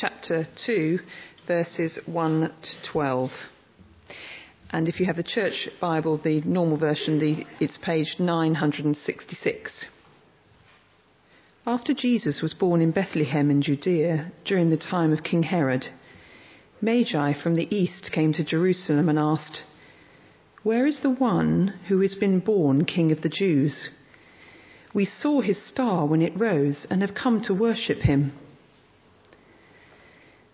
chapter 2, verses 1 to 12. And if you have the church Bible, the normal version, the, it's page 966. After Jesus was born in Bethlehem in Judea during the time of King Herod, Magi from the east came to Jerusalem and asked, Where is the one who has been born King of the Jews? We saw his star when it rose and have come to worship him.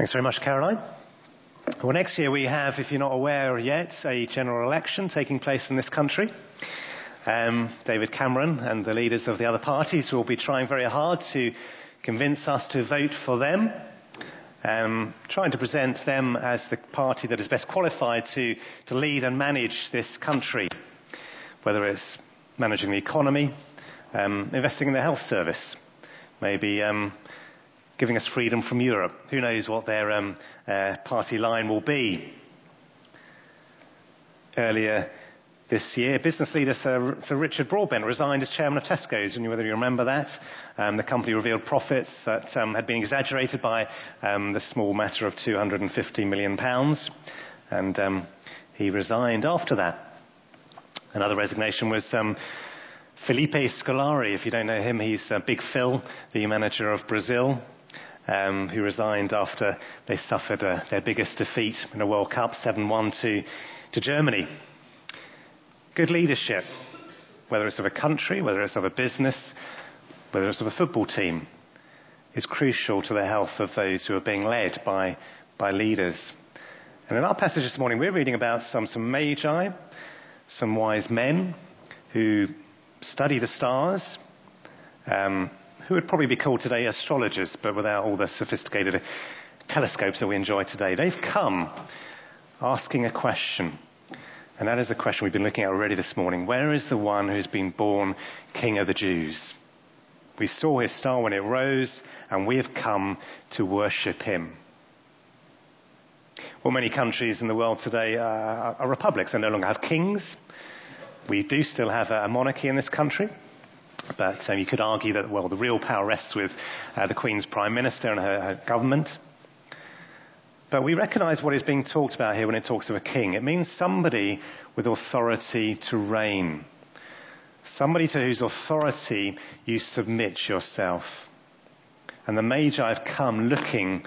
Thanks very much, Caroline. Well, next year we have, if you're not aware yet, a general election taking place in this country. Um, David Cameron and the leaders of the other parties will be trying very hard to convince us to vote for them, um, trying to present them as the party that is best qualified to, to lead and manage this country, whether it's managing the economy, um, investing in the health service, maybe um, giving us freedom from Europe. Who knows what their um, uh, party line will be? Earlier this year, business leader Sir, Sir, Richard Broadbent resigned as chairman of Tesco's, and whether you remember that. Um, the company revealed profits that um, had been exaggerated by um, the small matter of 250 million pounds, and um, he resigned after that. Another resignation was um, Felipe Scolari. If you don't know him, he's uh, Big Phil, the manager of Brazil um, who resigned after they suffered uh, their biggest defeat in a World Cup, 7-1 to, to Germany. Good leadership, whether it's of a country, whether it's of a business, whether it's of a football team, is crucial to the health of those who are being led by, by leaders. And in our passage this morning, we're reading about some, some magi, some wise men who study the stars, um, who would probably be called today astrologers, but without all the sophisticated telescopes that we enjoy today. They've come asking a question. And that is the question we've been looking at already this morning. Where is the one who's been born King of the Jews? We saw his star when it rose, and we have come to worship him. Well, many countries in the world today are, are republics. They no longer have kings. We do still have a monarchy in this country. But um, you could argue that, well, the real power rests with uh, the Queen's Prime Minister and her, her government. But we recognize what is being talked about here when it talks of a king. It means somebody with authority to reign, somebody to whose authority you submit yourself. And the Magi have come looking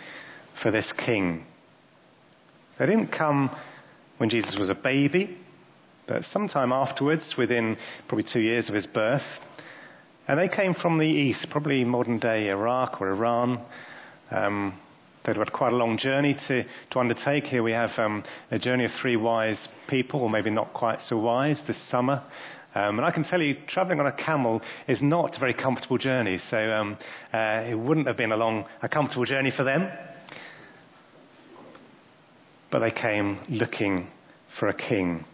for this king. They didn't come when Jesus was a baby, but sometime afterwards, within probably two years of his birth, and they came from the east, probably modern day Iraq or Iran. Um, they'd had quite a long journey to, to undertake. Here we have um, a journey of three wise people, or maybe not quite so wise, this summer. Um, and I can tell you, travelling on a camel is not a very comfortable journey. So um, uh, it wouldn't have been a long, a comfortable journey for them. But they came looking for a king.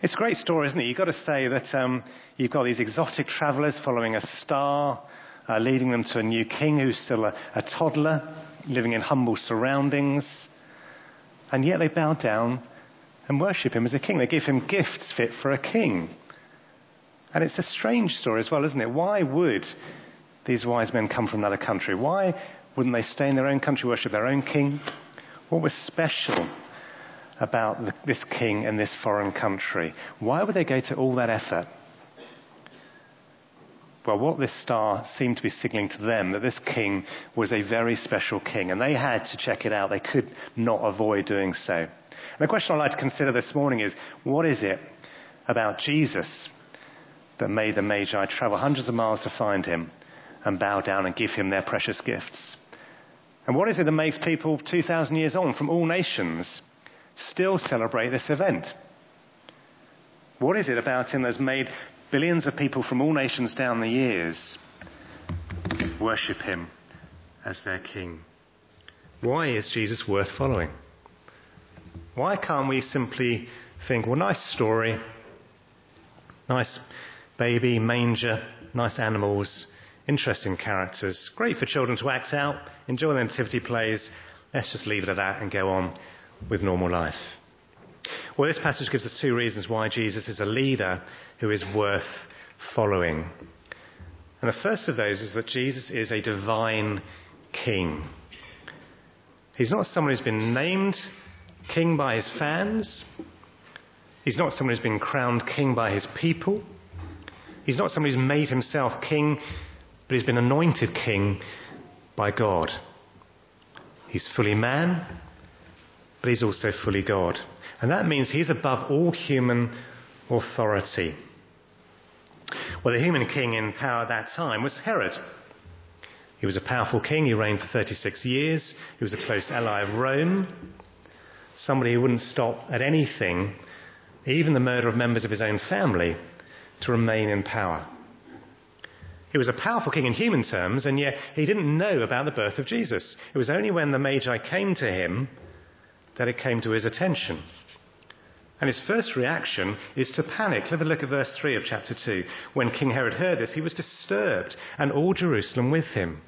It's a great story, isn't it? You've got to say that um, you've got these exotic travelers following a star, uh, leading them to a new king who's still a, a toddler, living in humble surroundings. And yet they bow down and worship him as a king. They give him gifts fit for a king. And it's a strange story as well, isn't it? Why would these wise men come from another country? Why wouldn't they stay in their own country, worship their own king? What was special about the, this king in this foreign country? Why would they go to all that effort? Well, what this star seemed to be signaling to them that this king was a very special king, and they had to check it out. They could not avoid doing so. And the question I'd like to consider this morning is what is it about Jesus that made the Magi travel hundreds of miles to find him and bow down and give him their precious gifts? And what is it that makes people 2,000 years on from all nations still celebrate this event? What is it about him that's made billions of people from all nations down the years worship him as their king? Why is Jesus worth following? Why can't we simply think, well, nice story, nice baby, manger, nice animals, interesting characters, great for children to act out, enjoy the nativity plays, let's just leave it at that and go on with normal life. Well, this passage gives us two reasons why Jesus is a leader who is worth following. And the first of those is that Jesus is a divine king. He's not someone who's been named king by his fans. He's not someone who's been crowned king by his people. He's not someone who's made himself king, but he's been anointed king by God. He's fully man, but he's also fully God. And that means he's above all human authority. Well, the human king in power at that time was Herod. He was a powerful king. He reigned for 36 years. He was a close ally of Rome. Somebody who wouldn't stop at anything, even the murder of members of his own family, to remain in power. He was a powerful king in human terms, and yet he didn't know about the birth of Jesus. It was only when the Magi came to him that it came to his attention. And his first reaction is to panic. Have a look at verse 3 of chapter 2. When King Herod heard this, he was disturbed, and all Jerusalem with him.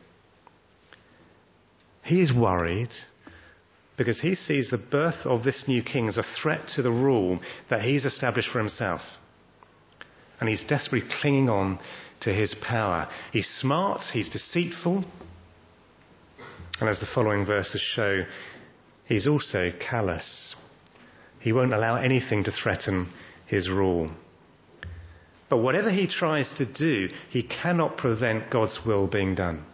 He is worried because he sees the birth of this new king as a threat to the rule that he's established for himself. And he's desperately clinging on to his power. He's smart, he's deceitful, and as the following verses show, he's also callous. He won't allow anything to threaten his rule. But whatever he tries to do, he cannot prevent God's will being done.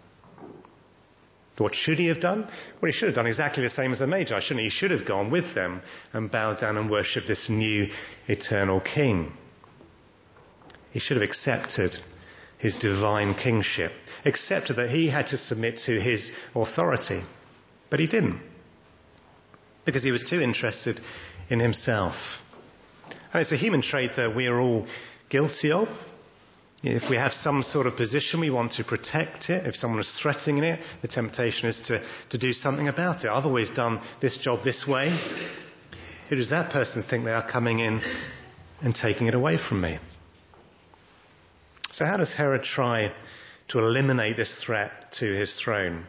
What should he have done? Well, he should have done exactly the same as the Magi, shouldn't he? He should have gone with them and bowed down and worshipped this new eternal king. He should have accepted his divine kingship, accepted that he had to submit to his authority. But he didn't, because he was too interested in himself. And it's a human trait that we are all guilty of. If we have some sort of position, we want to protect it. If someone is threatening it, the temptation is to, to do something about it. I've always done this job this way. Who does that person think they are coming in and taking it away from me? So, how does Herod try to eliminate this threat to his throne?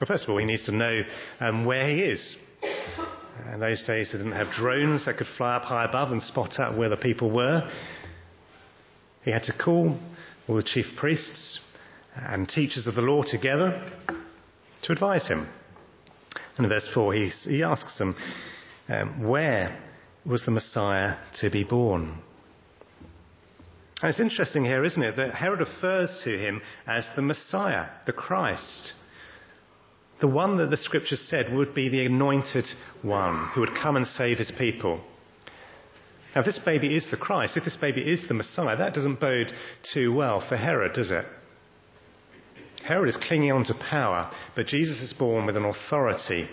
Well, first of all, he needs to know um, where he is. In those days, they didn't have drones that could fly up high above and spot out where the people were. He had to call all the chief priests and teachers of the law together to advise him. And in verse 4, he, he asks them, um, Where was the Messiah to be born? And it's interesting here, isn't it, that Herod refers to him as the Messiah, the Christ. The one that the scriptures said would be the anointed one who would come and save his people. Now, if this baby is the Christ, if this baby is the Messiah, that doesn't bode too well for Herod, does it? Herod is clinging on to power, but Jesus is born with an authority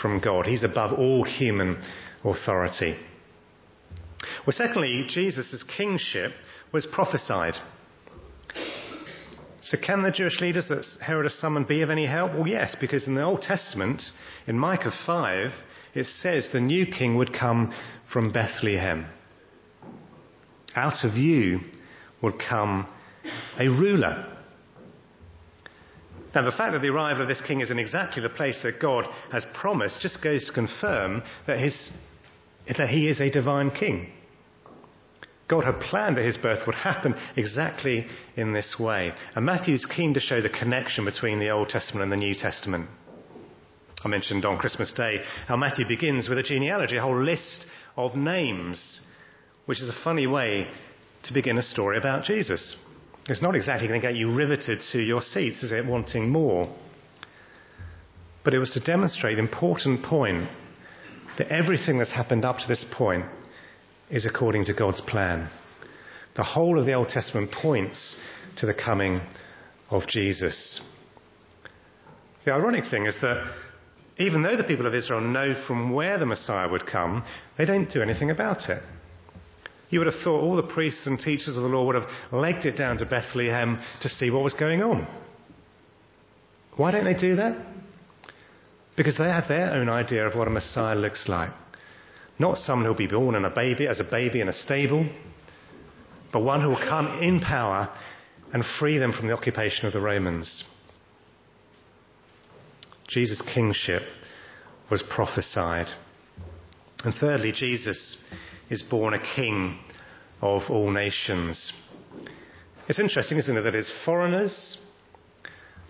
from God. He's above all human authority. Well, secondly, Jesus' kingship was prophesied. So, can the Jewish leaders that Herod has summoned be of any help? Well, yes, because in the Old Testament, in Micah 5, it says the new king would come from Bethlehem. Out of you would come a ruler. Now, the fact that the arrival of this king is in exactly the place that God has promised just goes to confirm that, his, that he is a divine king. God had planned that his birth would happen exactly in this way. And Matthew is keen to show the connection between the Old Testament and the New Testament. I mentioned on Christmas Day how Matthew begins with a genealogy, a whole list of names, which is a funny way to begin a story about Jesus. It's not exactly going to get you riveted to your seats, is it, wanting more? But it was to demonstrate an important point that everything that's happened up to this point is according to God's plan. The whole of the Old Testament points to the coming of Jesus. The ironic thing is that even though the people of Israel know from where the Messiah would come, they don't do anything about it. You would have thought all the priests and teachers of the law would have legged it down to Bethlehem to see what was going on. Why don't they do that? Because they have their own idea of what a Messiah looks like. Not someone who'll be born in a baby, as a baby in a stable, but one who will come in power and free them from the occupation of the Romans. Jesus' kingship was prophesied. And thirdly, Jesus is born a king of all nations. It's interesting, isn't it, that it's foreigners,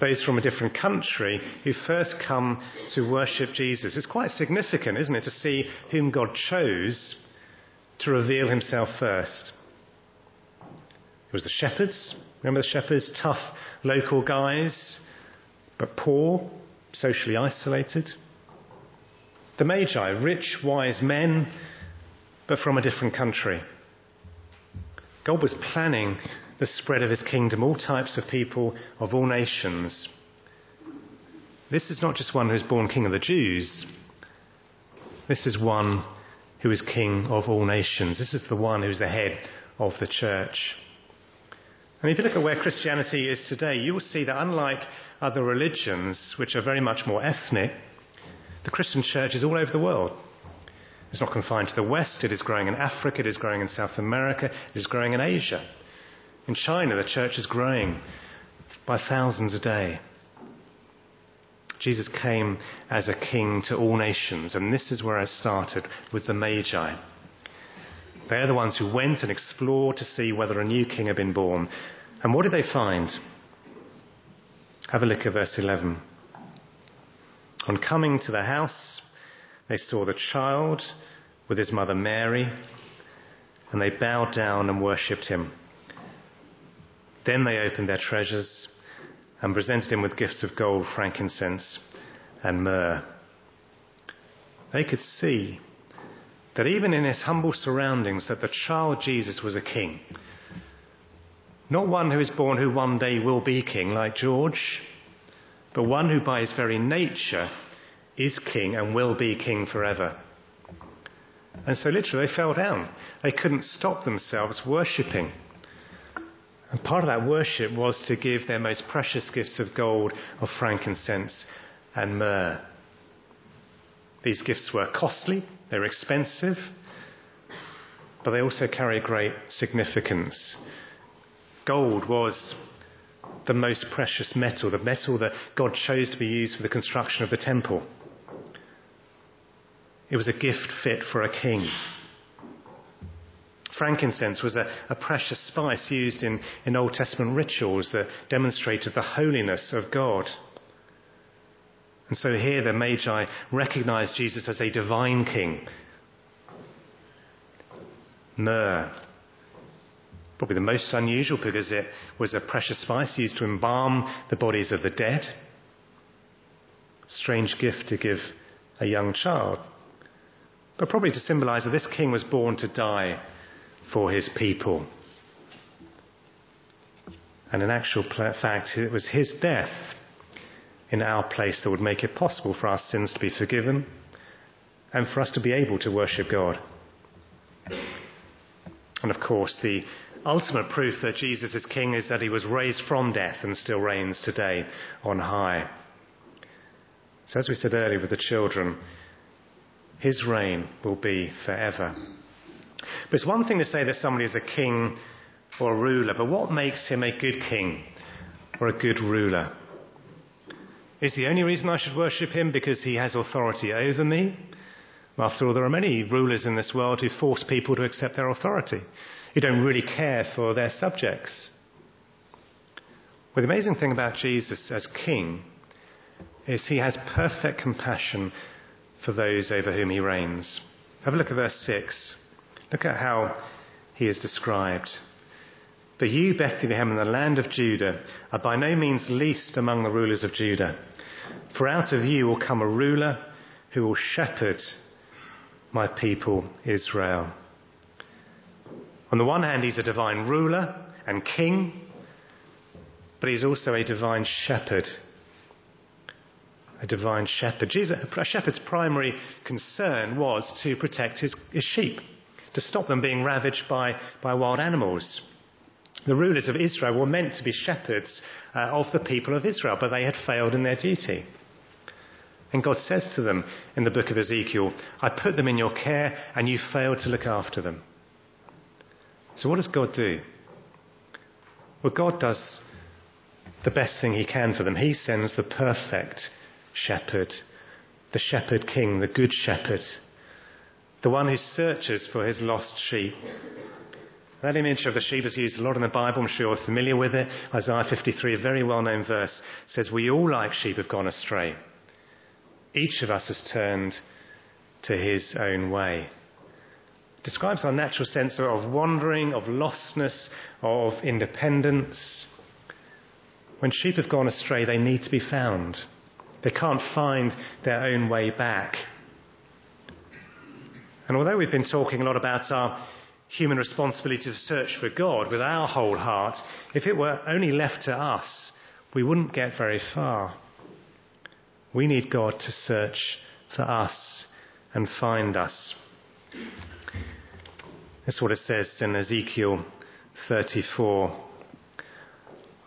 those from a different country, who first come to worship Jesus. It's quite significant, isn't it, to see whom God chose to reveal himself first. It was the shepherds. Remember the shepherds? Tough local guys, but poor, socially isolated. The Magi, rich, wise men but from a different country. God was planning the spread of his kingdom, all types of people of all nations. This is not just one who is born king of the Jews. This is one who is king of all nations. This is the one who is the head of the church. And if you look at where Christianity is today, you will see that unlike other religions, which are very much more ethnic, the Christian church is all over the world. It's not confined to the West, it is growing in Africa, it is growing in South America, it is growing in Asia. In China, the church is growing by thousands a day. Jesus came as a king to all nations, and this is where I started with the Magi. They're the ones who went and explored to see whether a new king had been born. And what did they find? Have a look at verse 11. On coming to the house, they saw the child with his mother Mary, and they bowed down and worshipped him. Then they opened their treasures and presented him with gifts of gold, frankincense, and myrrh. They could see that even in his humble surroundings that the child Jesus was a king. Not one who is born who one day will be king like George, but one who by his very nature is king and will be king forever. And so literally they fell down. They couldn't stop themselves worshipping. And part of that worship was to give their most precious gifts of gold, of frankincense, and myrrh. These gifts were costly, they were expensive, but they also carry great significance. Gold was the most precious metal, the metal that God chose to be used for the construction of the temple. It was a gift fit for a king. Frankincense was a, a precious spice used in, in Old Testament rituals that demonstrated the holiness of God. And so here the Magi recognized Jesus as a divine king. Myrrh, probably the most unusual because it was a precious spice used to embalm the bodies of the dead. Strange gift to give a young child but probably to symbolize that this king was born to die for his people. And in actual fact, it was his death in our place that would make it possible for our sins to be forgiven and for us to be able to worship God. And of course, the ultimate proof that Jesus is king is that he was raised from death and still reigns today on high. So, as we said earlier with the children, his reign will be forever. But it's one thing to say that somebody is a king or a ruler, but what makes him a good king or a good ruler? Is the only reason I should worship him because he has authority over me? After all, there are many rulers in this world who force people to accept their authority, who don't really care for their subjects. Well, the amazing thing about Jesus as king is he has perfect compassion for those over whom he reigns. Have a look at verse 6. Look at how he is described. But you, Bethlehem, in the land of Judah, are by no means least among the rulers of Judah. For out of you will come a ruler who will shepherd my people Israel. On the one hand, he's a divine ruler and king, but he's also a divine shepherd. A divine shepherd. Jesus, a shepherd's primary concern was to protect his, his sheep, to stop them being ravaged by, by wild animals. The rulers of Israel were meant to be shepherds uh, of the people of Israel, but they had failed in their duty. And God says to them in the book of Ezekiel, I put them in your care and you failed to look after them. So, what does God do? Well, God does the best thing he can for them. He sends the perfect shepherd, the shepherd king, the good shepherd, the one who searches for his lost sheep. That image of the sheep is used a lot in the Bible. I'm sure you're familiar with it. Isaiah 53, a very well known verse, says, We all like sheep have gone astray. Each of us has turned to his own way. Describes our natural sense of wandering, of lostness, of independence. When sheep have gone astray, they need to be found. They can't find their own way back. And although we've been talking a lot about our human responsibility to search for God with our whole heart, if it were only left to us, we wouldn't get very far. We need God to search for us and find us. That's what it says in Ezekiel 34.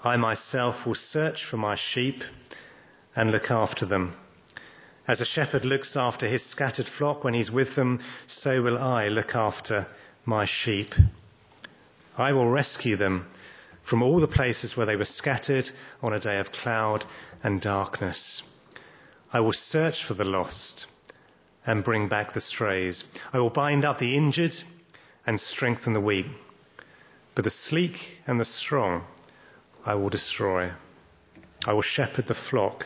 I myself will search for my sheep and look after them. As a shepherd looks after his scattered flock when he's with them, so will I look after my sheep. I will rescue them from all the places where they were scattered on a day of cloud and darkness. I will search for the lost and bring back the strays. I will bind up the injured and strengthen the weak. But the sleek and the strong I will destroy. I will shepherd the flock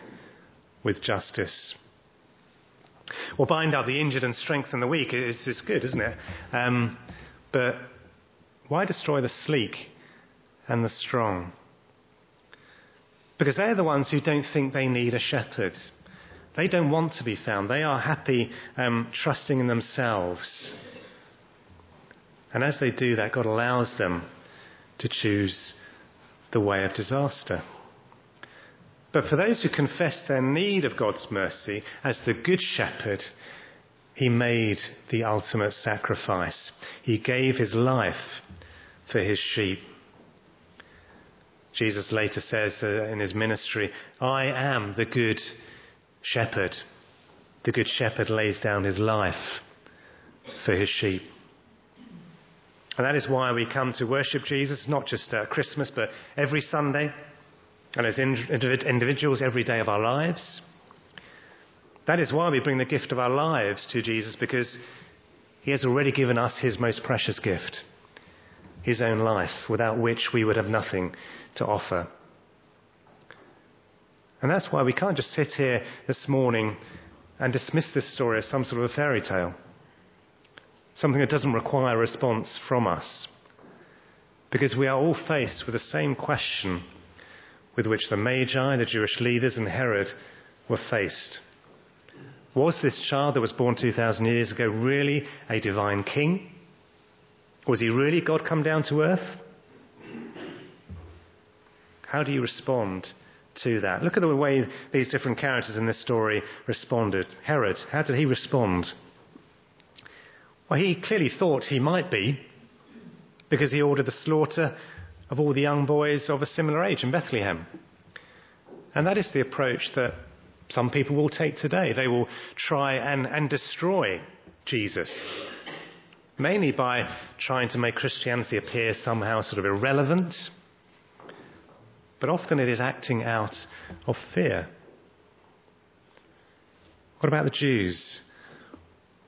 with justice. Well, bind up the injured and strengthen the weak is, is good, isn't it? Um, but why destroy the sleek and the strong? Because they're the ones who don't think they need a shepherd. They don't want to be found. They are happy um, trusting in themselves. And as they do that, God allows them to choose the way of disaster. But for those who confess their need of God's mercy, as the Good Shepherd, He made the ultimate sacrifice. He gave His life for His sheep. Jesus later says uh, in His ministry, I am the Good Shepherd. The Good Shepherd lays down His life for His sheep. And that is why we come to worship Jesus, not just at Christmas, but every Sunday and as individuals every day of our lives. That is why we bring the gift of our lives to Jesus because he has already given us his most precious gift, his own life, without which we would have nothing to offer. And that's why we can't just sit here this morning and dismiss this story as some sort of a fairy tale, something that doesn't require a response from us. Because we are all faced with the same question with which the Magi, the Jewish leaders, and Herod were faced. Was this child that was born 2,000 years ago really a divine king? Was he really God come down to earth? How do you respond to that? Look at the way these different characters in this story responded. Herod, how did he respond? Well, he clearly thought he might be because he ordered the slaughter of all the young boys of a similar age in Bethlehem. And that is the approach that some people will take today. They will try and, and destroy Jesus, mainly by trying to make Christianity appear somehow sort of irrelevant. But often it is acting out of fear. What about the Jews?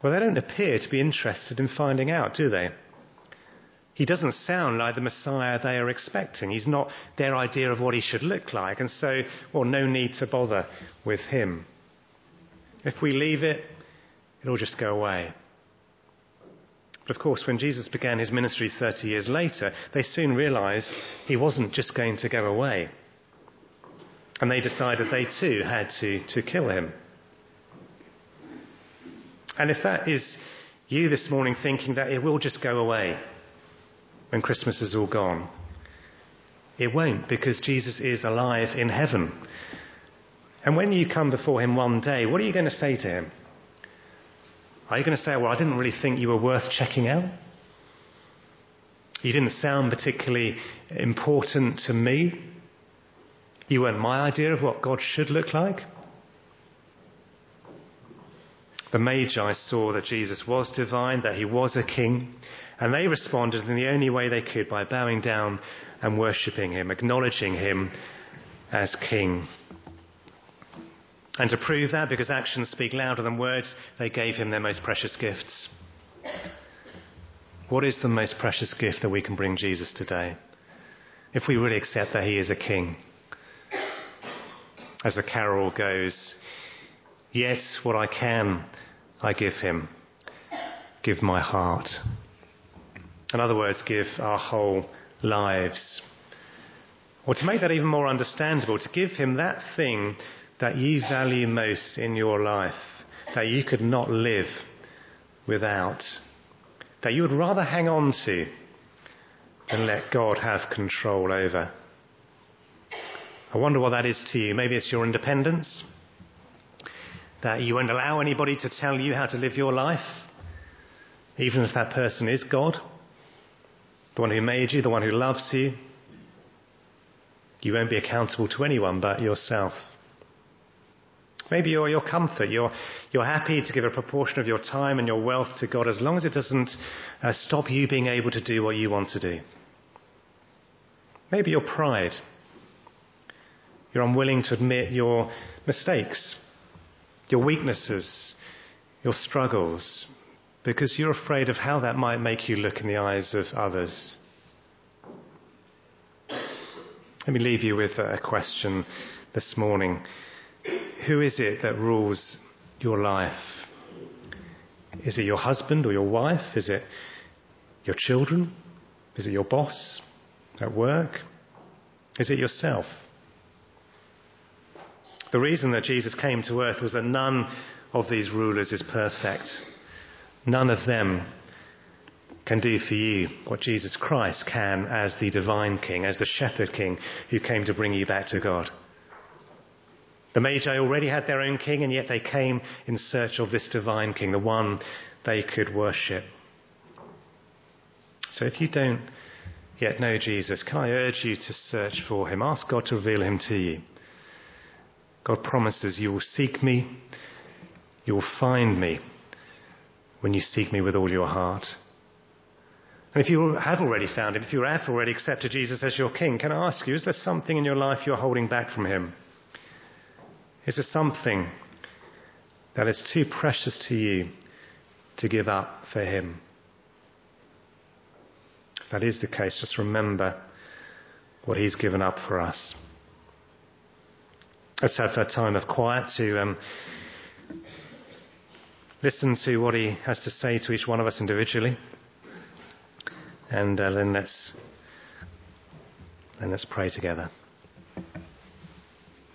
Well, they don't appear to be interested in finding out, do they? He doesn't sound like the Messiah they are expecting. He's not their idea of what he should look like. And so, well, no need to bother with him. If we leave it, it'll just go away. But of course, when Jesus began his ministry 30 years later, they soon realized he wasn't just going to go away. And they decided they too had to, to kill him. And if that is you this morning thinking that it will just go away when Christmas is all gone, it won't because Jesus is alive in heaven. And when you come before him one day, what are you going to say to him? Are you going to say, Well, I didn't really think you were worth checking out? You didn't sound particularly important to me. You weren't my idea of what God should look like. The Magi saw that Jesus was divine, that he was a king, and they responded in the only way they could by bowing down and worshipping him, acknowledging him as king. And to prove that, because actions speak louder than words, they gave him their most precious gifts. What is the most precious gift that we can bring Jesus today? If we really accept that he is a king. As the carol goes, Yet what I can, I give him. Give my heart. In other words, give our whole lives. Or to make that even more understandable, to give him that thing that you value most in your life, that you could not live without, that you would rather hang on to than let God have control over. I wonder what that is to you. Maybe it's your independence, that you won't allow anybody to tell you how to live your life, even if that person is God, the one who made you, the one who loves you. You won't be accountable to anyone but yourself. Maybe you're your comfort. You're, you're happy to give a proportion of your time and your wealth to God as long as it doesn't uh, stop you being able to do what you want to do. Maybe your pride. You're unwilling to admit your mistakes, your weaknesses, your struggles, because you're afraid of how that might make you look in the eyes of others. Let me leave you with a question this morning. Who is it that rules your life? Is it your husband or your wife? Is it your children? Is it your boss at work? Is it yourself? The reason that Jesus came to earth was that none of these rulers is perfect. None of them can do for you what Jesus Christ can as the divine king, as the shepherd king who came to bring you back to God. The Magi already had their own king, and yet they came in search of this divine king, the one they could worship. So if you don't yet know Jesus, can I urge you to search for him? Ask God to reveal him to you. God promises you will seek me, you will find me when you seek me with all your heart. And if you have already found him, if you have already accepted Jesus as your king, can I ask you, is there something in your life you're holding back from him? Is there something that is too precious to you to give up for Him? If that is the case, just remember what He's given up for us. Let's have a time of quiet to um, listen to what He has to say to each one of us individually. And uh, then let's then let's pray together.